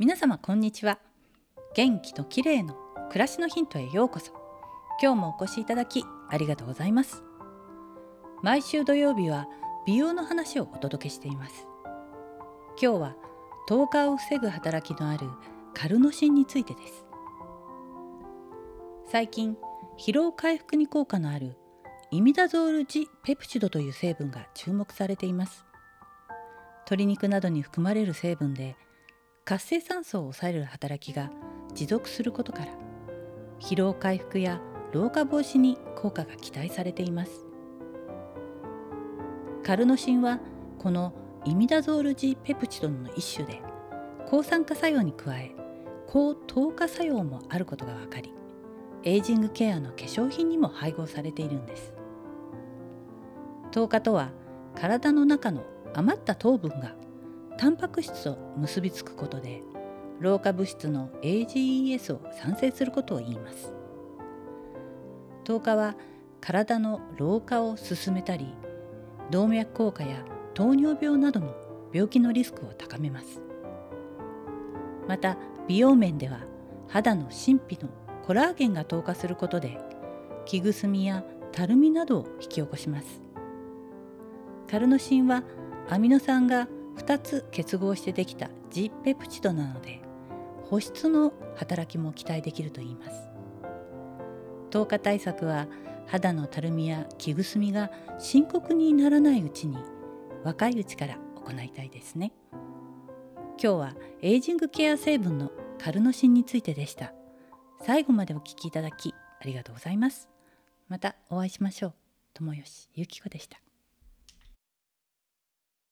皆様こんにちは。元気と綺麗の暮らしのヒントへようこそ。今日もお越しいただきありがとうございます。毎週土曜日は美容の話をお届けしています。今日は糖化を防ぐ働きのあるカルノシンについてです。最近疲労回復に効果のあるイミダゾールジペプチドという成分が注目されています。鶏肉などに含まれる成分で活性酸素を抑える働きが持続することから疲労回復や老化防止に効果が期待されています。カルノシンはこのイミダゾールジペプチドの一種で抗酸化作用に加え抗糖化作用もあることが分かりエイジングケアの化粧品にも配合されているんです。糖化とは体の中の余った糖分がタンパク質と結びつくことで老化物質の AGES を産生することを言います。糖化は体の老化を進めたり動脈硬化や糖尿病などの病気のリスクを高めます。また美容面では肌の神秘のコラーゲンが糖化することで木くすみやたるみなどを引き起こします。カルノシンはアミノ酸が2つ結合してできた G ペプチドなので保湿の働きも期待できるといいます。糖化対策は肌のたるみや木くすみが深刻にならないうちに若いうちから行いたいですね。今日はエイジングケア成分のカルノシンについてでした。最後までお聞きいただきありがとうございます。またお会いしましょう。友吉ゆき子でした。